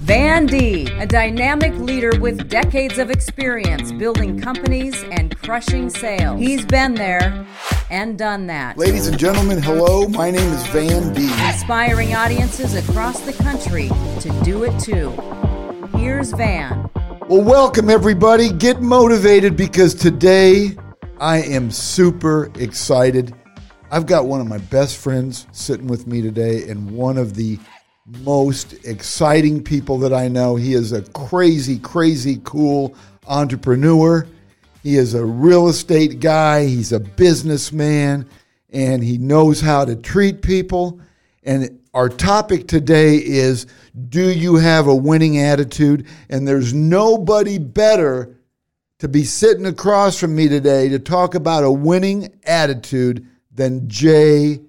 Van Deeb, a dynamic leader with decades of experience building companies and crushing sales. He's been there and done that. Ladies and gentlemen, hello. My name is Van Deeb. Inspiring audiences across the country to do it too. Here's Van. Well, welcome everybody. Get motivated because today I am super excited. I've got one of my best friends sitting with me today and one of the most exciting people that I know. He is a crazy, crazy cool entrepreneur. He is a real estate guy, he's a businessman, and he knows how to treat people. And our topic today is Do you have a winning attitude? And there's nobody better to be sitting across from me today to talk about a winning attitude than Jay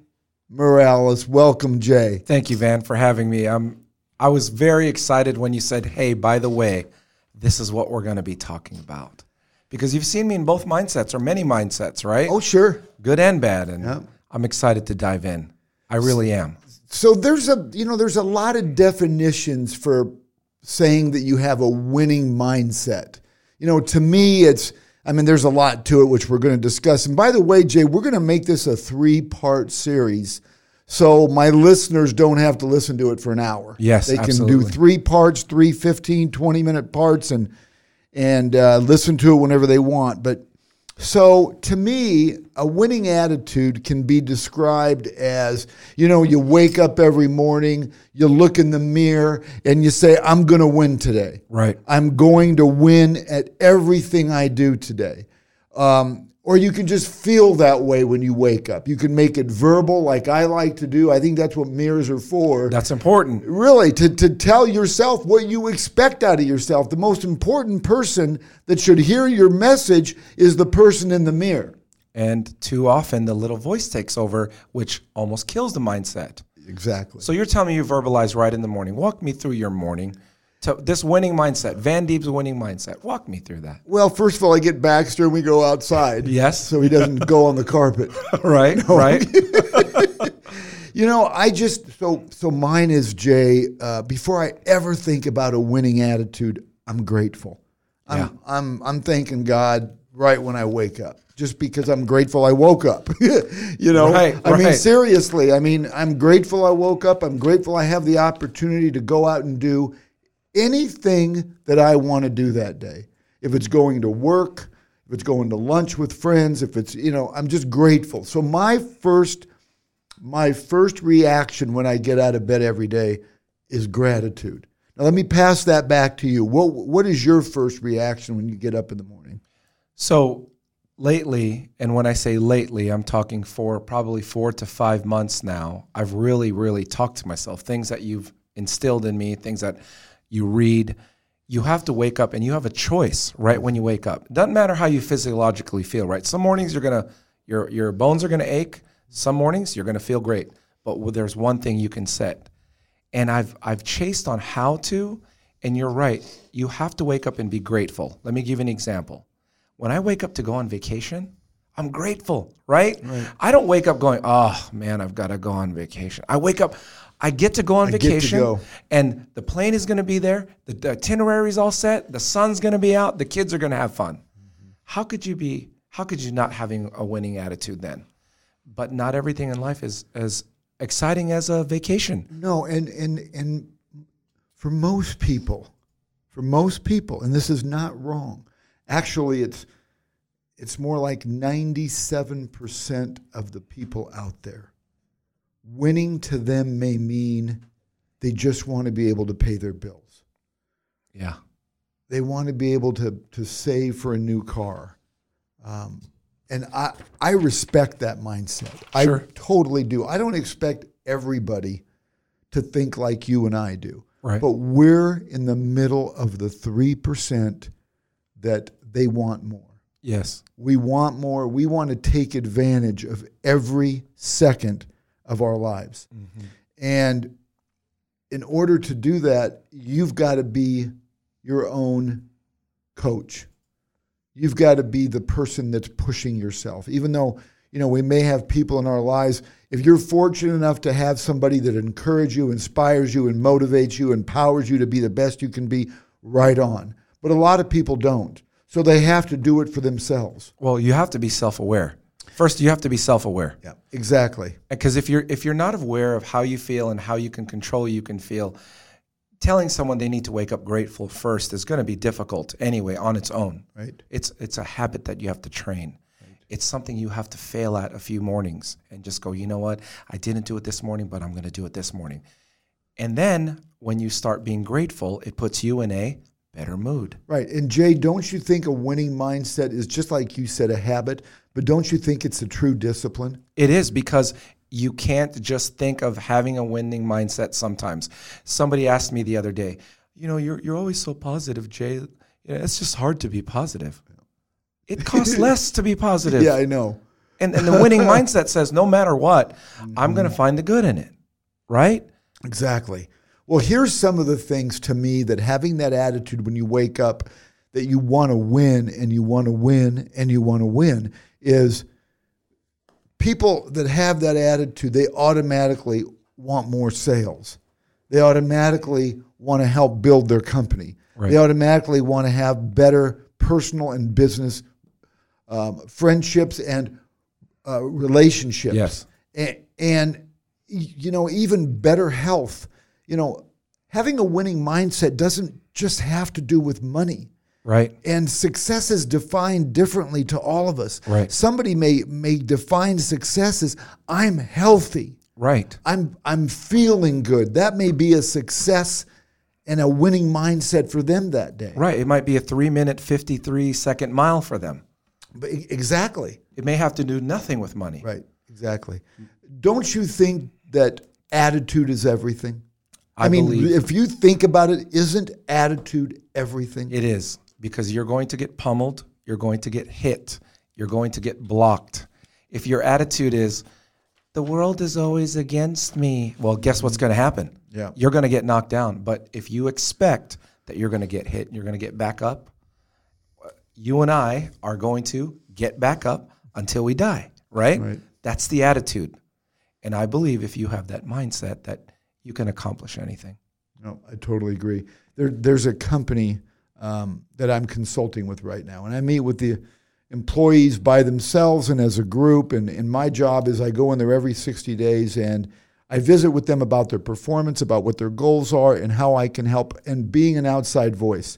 Miralles. Welcome, Jay. Thank you, Van, for having me. Um, I was very excited when you said, hey, by the way, this is what we're going to be talking about. Because you've seen me in both mindsets or many mindsets, right? Oh, sure. Good and bad. And Yeah. I'm excited to dive in. I really am. So there's a you know there's a lot of definitions for saying that you have a winning mindset. You know, to me it's I mean there's a lot to it which we're going to discuss. And by the way, Jay, we're going to make this a three-part series. So my listeners don't have to listen to it for an hour. Yes, They can do three parts, three 15, 20 minute parts and and uh, listen to it whenever they want. But so to me, a winning attitude can be described as you know, you wake up every morning, you look in the mirror, and you say, I'm going to win today. Right. I'm going to win at everything I do today. Um, or you can just feel that way when you wake up. You can make it verbal, like I like to do. I think that's what mirrors are for That's important. really to, to tell yourself what you expect out of yourself the most important person that should hear your message is the person in the mirror And too often the little voice takes over, which almost kills the mindset. exactly So you're telling me you verbalize right in the morning. Walk me through your morning. To this winning mindset, Van Deeb's winning mindset. Walk me through that. well first of all i get baxter and we go outside Yes. so he doesn't go on the carpet right, right. you know i just so so mine is jay uh, before i ever think about a winning attitude i'm grateful i'm Yeah. i'm i'm thanking god right when i wake up just because i'm grateful i woke up you know Right, i mean seriously i mean i'm grateful i woke up i'm grateful i have the opportunity to go out and do anything that i want to do that day if it's going to work if it's going to lunch with friends if it's you know i'm just grateful so my first my first reaction when I get out of bed every day is gratitude. Now let me pass that back to you. What what is your first reaction when you get up in the morning? So lately, and when I say lately, I'm talking for probably four to five months now. I've really, really talked to myself. Things that you've instilled in me, things that you read. You have to wake up and you have a choice right when you wake up. It doesn't matter how you physiologically feel, right? Some mornings you're gonna your your bones are gonna ache. Some mornings you're gonna feel great. But there's one thing you can set. And I've I've chased on how to, and you're right. You have to wake up and be grateful. Let me give you an example. When I wake up to go on vacation, I'm grateful, right? I don't wake up going, oh man, I've got to go on vacation. I wake up, I get to go on to vacation, go. and the plane is going to be there, the, the itinerary's all set, the sun's going to be out, the kids are going to have fun. How could you be? How could you not having a winning attitude then? But not everything in life is as exciting as a vacation. No, and and and for most people, for most people, and this is not wrong. Actually, it's it's more like 97% of the people out there. Winning to them may mean they just want to be able to pay their bills. Yeah. they want to be able to to save for a new car. Um, and I I respect that mindset. Sure. I totally do. I don't expect everybody to think like you and I do. Right. But we're in the middle of the 3% that they want more. Yes. We want more. We want to take advantage of every second of our lives. Mm-hmm. And in order to do that, you've got to be your own coach. You've got to be the person that's pushing yourself. Even though You know, we may have people in our lives. If you're fortunate enough to have somebody that encourages you, inspires you, and motivates you, empowers you to be the best you can be, right on. But a lot of people don't. So they have to do it for themselves. Well, you have to be self-aware. First, you have to be self-aware. Yeah, exactly. Because if you're if you're not aware of how you feel and how you can control you can feel, telling someone they need to wake up grateful first is going to be difficult anyway on its own. Right. It's it's a habit that you have to train. Right. It's something you have to fail at a few mornings and just go, you know what? I didn't do it this morning, but I'm going to do it this morning. And then when you start being grateful, it puts you in a better mood. Right. And Jay, don't you think a winning mindset is just like you said, a habit, but don't you think it's a true discipline? It is because you can't just think of having a winning mindset sometimes. Somebody asked me the other day, you know, you're, you're always so positive, Jay. You know, it's just hard to be positive. It costs less to be positive. Yeah, I know. And, and the winning mindset says, no matter what, I'm going to mm-hmm. find the good in it, right? Exactly. Well, here's some of the things to me that having that attitude when you wake up that you want to win and you want to win and you want to win is people that have that attitude, they automatically want more sales. They automatically want to help build their company. Right. They automatically want to have better personal and business um, friendships and uh, relationships. Yes. And, and, you know, even better health. You know, having a winning mindset doesn't just have to do with money. Right. And success is defined differently to all of us. Right. Somebody may may define success as I'm healthy. Right. I'm I'm feeling good. That may be a success and a winning mindset for them that day. Right. It might be a three minute, 53 second mile for them. But exactly. It may have to do nothing with money. Right. Exactly. Don't you think that attitude is everything? I mean, believe- if you think about it, isn't attitude everything? It is because you're going to get pummeled, you're going to get hit, you're going to get blocked. If your attitude is, the world is always against me, well, guess what's mm-hmm. going to happen? Yeah. You're going to get knocked down. But if you expect that you're going to get hit and you're going to get back up, you and I are going to get back up until we die, right? Right. That's the attitude. And I believe if you have that mindset that you can accomplish anything. No, I totally agree. There, there's a company um, that I'm consulting with right now, and I meet with the employees by themselves and as a group. And, and my job is I go in there every 60 days and I visit with them about their performance, about what their goals are, and how I can help, and being an outside voice.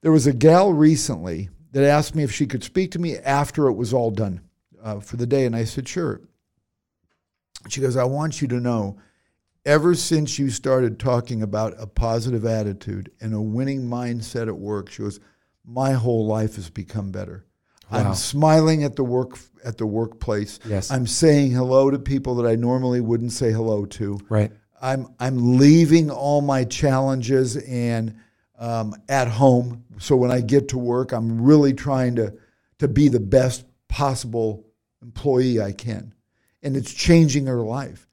There was a gal recently that asked me if she could speak to me after it was all done uh, for the day, and I said, sure. She goes, I want you to know ever since you started talking about a positive attitude and a winning mindset at work, she goes, my whole life has become better. Wow. I'm smiling at the work at the workplace. Yes. I'm saying hello to people that I normally wouldn't say hello to. Right. I'm I'm leaving all my challenges and um, at home. So when I get to work, I'm really trying to to be the best possible employee I can, and it's changing her life.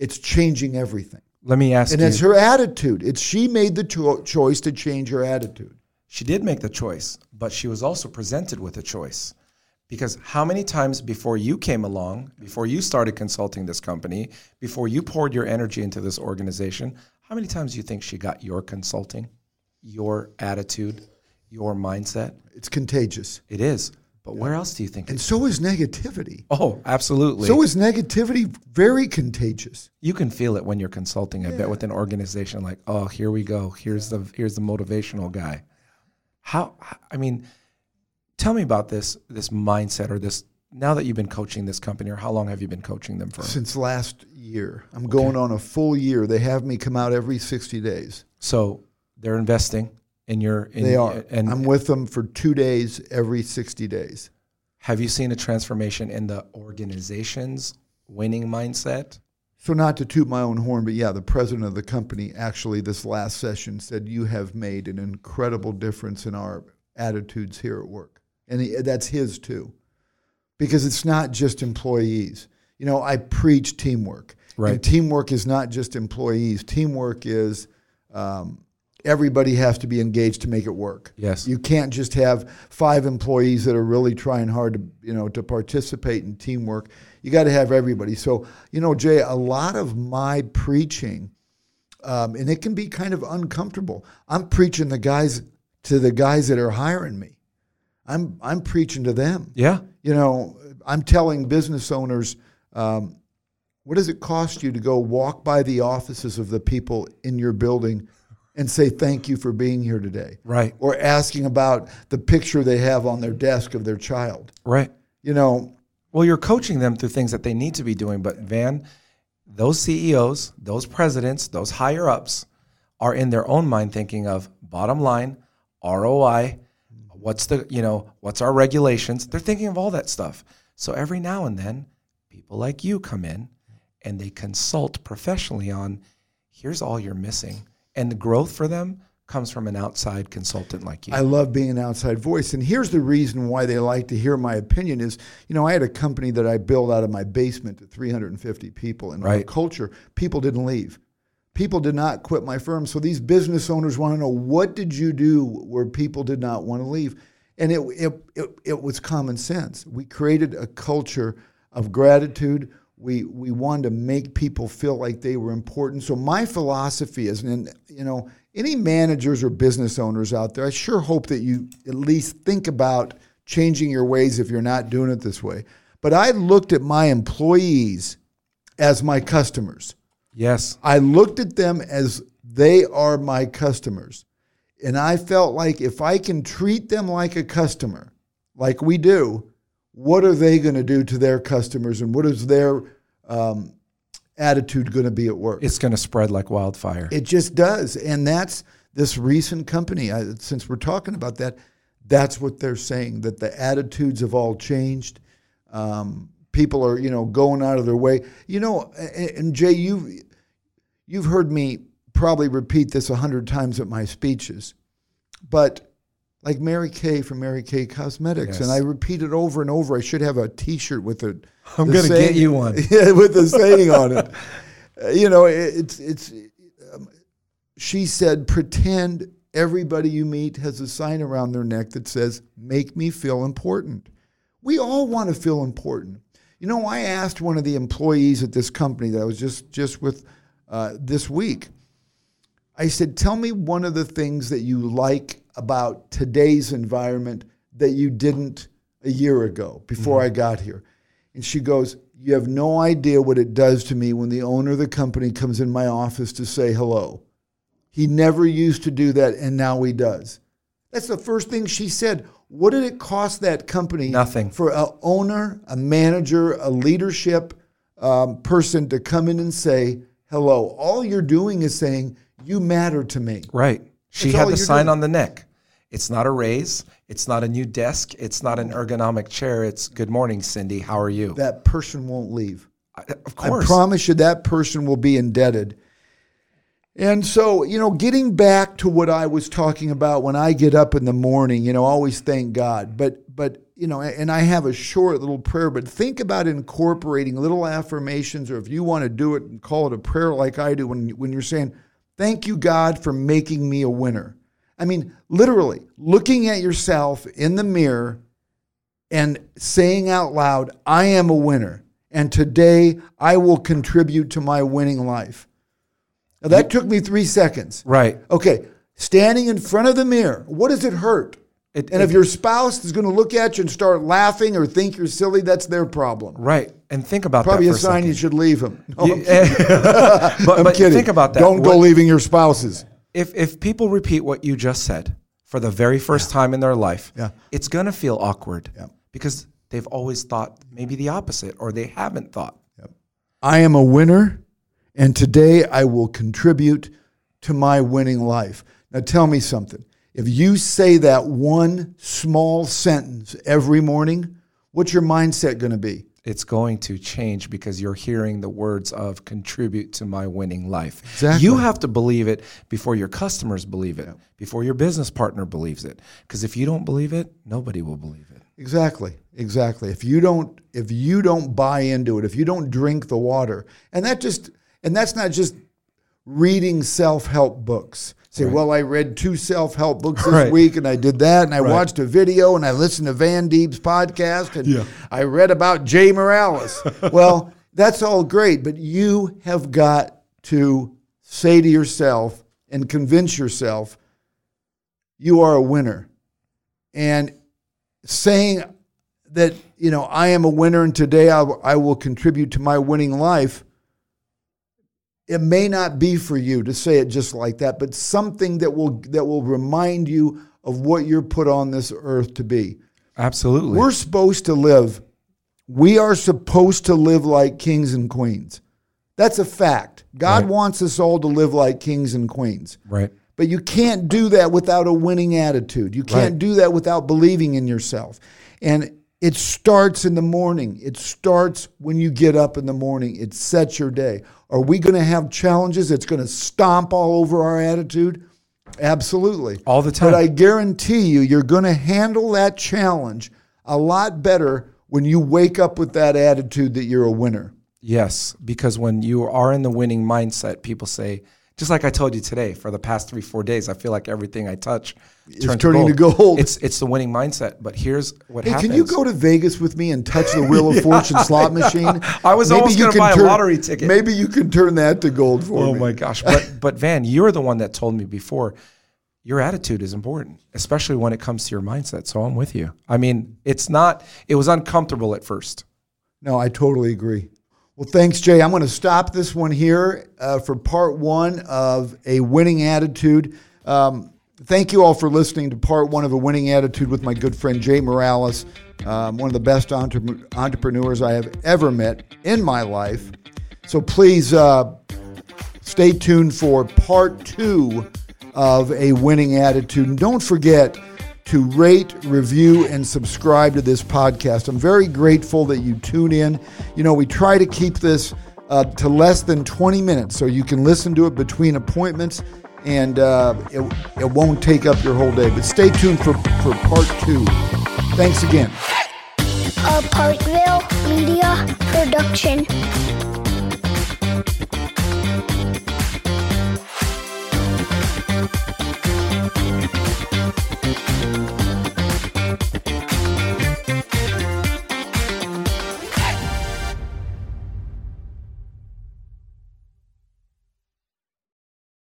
It's changing everything, Let me ask and you. And it's her attitude. It's she made the cho- choice to change her attitude. She did make the choice, but she was also presented with a choice. Because how many times before you came along, before you started consulting this company, before you poured your energy into this organization, how many times do you think she got your consulting, your attitude, your mindset? It's contagious, It is. But where else do you think and so is negativity. Oh, absolutely. So is negativity very contagious. you can feel it when you're consulting. I bet with an organization like, oh, here we go. Here's the here's the motivational guy. How? I mean, tell me about this this mindset or this. Now that you've been coaching this company, or how long have you been coaching them for? Since last year, I'm going on a full year. They have me come out every 60 days. So they're investing in your. In, They are. And I'm with them for two days every 60 days. have you seen a transformation in the organization's winning mindset? So, not to toot my own horn, but yeah, the president of the company actually this last session said, You have made an incredible difference in our attitudes here at work. And he, that's his too, because it's not just employees. You know, I preach teamwork. Right. And teamwork is not just employees, teamwork is um, everybody has to be engaged to make it work. Yes. You can't just have five employees that are really trying hard to, you know, to participate in teamwork. You got to have everybody. So, you know, Jay, a lot of my preaching, um, and it can be kind of uncomfortable. I'm preaching the guys to the guys that are hiring me. I'm I'm preaching to them. Yeah. You know, I'm telling business owners, um, what does it cost you to go walk by the offices of the people in your building and say thank you for being here today? Right. Or asking about the picture they have on their desk of their child. Right. You know, Well, you're coaching them through things that they need to be doing. But Van, those CEOs, those presidents, those higher ups are in their own mind thinking of bottom line, ROI, what's the, you know, what's our regulations. They're thinking of all that stuff. So every now and then, people like you come in and they consult professionally on here's all you're missing. And the growth for them comes from an outside consultant like you. I love being an outside voice. And here's the reason why they like to hear my opinion is, you know, I had a company that I built out of my basement to 350 people. And Right. culture, people didn't leave. People did not quit my firm. So these business owners want to know what did you do where people did not want to leave? And it, it, it, it was common sense. We created a culture of gratitude. We, we wanted to make people feel like they were important. So my philosophy is, and you know, any managers or business owners out there, I sure hope that you at least think about changing your ways if you're not doing it this way. But I looked at my employees as my customers. yes. I looked at them as they are my customers. And I felt like if I can treat them like a customer, like we do, what are they going to do to their customers and what is their um, attitude going to be at work? It's going to spread like wildfire. It just does. And that's this recent company. I, since we're talking about that, that's what they're saying that the attitudes have all changed. Um, people are, you know, going out of their way. You know, and, and Jay, you've, you've heard me probably repeat this a hundred times at my speeches, but like Mary Kay from Mary Kay Cosmetics, Yes. and I repeat it over and over. I should have a T-shirt with it. I'm gonna get you one. Yeah, with the saying on it. Uh, You know, it, it's it's. Um, she said, pretend everybody you meet has a sign around their neck that says, "Make me feel important." We all want to feel important. You know, I asked one of the employees at this company that I was just just with uh, this week. I said, "Tell me one of the things that you like about today's environment that you didn't a year ago before I got here." And she goes, "You have no idea what it does to me when the owner of the company comes in my office to say hello. He never used to do that, and now he does." That's the first thing she said. What did it cost that company? Nothing. For a owner, a manager, a leadership um, person to come in and say hello. All you're doing is saying you matter to me. Right. She That's had the sign doing. on the neck. It's not a raise. It's not a new desk. It's not an ergonomic chair. It's good morning, Cindy. How are you? That person won't leave. I- of course. I promise you that person will be indebted. And so, you know, getting back to what I was talking about when I get up in the morning, you know, always thank God. But but you know, and I have a short little prayer, but think about incorporating little affirmations or if you want to do it and call it a prayer like I do when when you're saying, "Thank you God for making me a winner." I mean, literally, looking at yourself in the mirror and saying out loud, I am a winner. And today I will contribute to my winning life. Now, that took me three seconds. Right. Okay, standing in front of the mirror, what does it hurt? It- and if your spouse is going to look at you and start laughing or think you're silly, that's their problem. Right. And think about Probably that Probably a sign you should leave him. No, I'm, but I'm but kidding. think about that. Don't go leaving your spouses. If if people repeat what you just said for the very first time in their life, Yeah. it's gonna feel awkward Yeah. because they've always thought maybe the opposite or they haven't thought. I am a winner, and today I will contribute to my winning life. Now, tell me something. If you say that one small sentence every morning, what's your mindset going to be? It's going to change because you're hearing the words of contribute to my winning life. Exactly. You have to believe it before your customers believe it, before your business partner believes it. Because if you don't believe it, nobody will believe it. Exactly. Exactly. If you don't if you don't buy into it, if you don't drink the water, and that just and that's not just reading self-help books. Say, well, I read two self help books this Right. week and I did that and I Right. watched a video and I listened to Van Deeb's podcast and Yeah. I read about Jay Miralles. well, that's all great, but you have got to say to yourself and convince yourself you are a winner. And saying that, you know, I am a winner and today I, I will contribute to my winning life, it may not be for you to say it just like that, but something that will that will remind you of what you're put on this earth to be. Absolutely. We're supposed to live. We are supposed to live like kings and queens. That's a fact. God Right. wants us all to live like kings and queens. right. But you can't do that without a winning attitude. You can't Right. do that without believing in yourself. And it starts in the morning. It starts when you get up in the morning. It sets your day. Are we going to have challenges that's going to stomp all over our attitude? Absolutely. All the time. But I guarantee you, you're going to handle that challenge a lot better when you wake up with that attitude that you're a winner. Yes, because when you are in the winning mindset, people say, just like I told you today, for the past three, four days, I feel like everything I touch turns turning to gold. It's it's the winning mindset. But here's what Hey, happens. can you go to Vegas with me and touch the Wheel of Fortune slot machine? I was almost gonna can buy a lottery ticket. Maybe you can turn that to gold for Oh me. Oh my gosh! But but Van, you're the one that told me before. Your attitude is important, especially when it comes to your mindset. So I'm with you. I mean, it's not. It was uncomfortable at first. No, I totally agree. Well, thanks, Jay. I'm going to stop this one here uh, for part one of a winning attitude. Um, thank you all for listening to part one of a winning attitude with my good friend Jay Miralles, um, one of the best entre- entrepreneurs I have ever met in my life. So please uh, stay tuned for part two of a winning attitude. And don't forget to rate, review, and subscribe to this podcast. I'm very grateful that you tune in. You know, we try to keep this uh, to less than 20 minutes so you can listen to it between appointments and uh, it, it won't take up your whole day. But stay tuned for, for part two. Thanks again. a Parkville Media Production.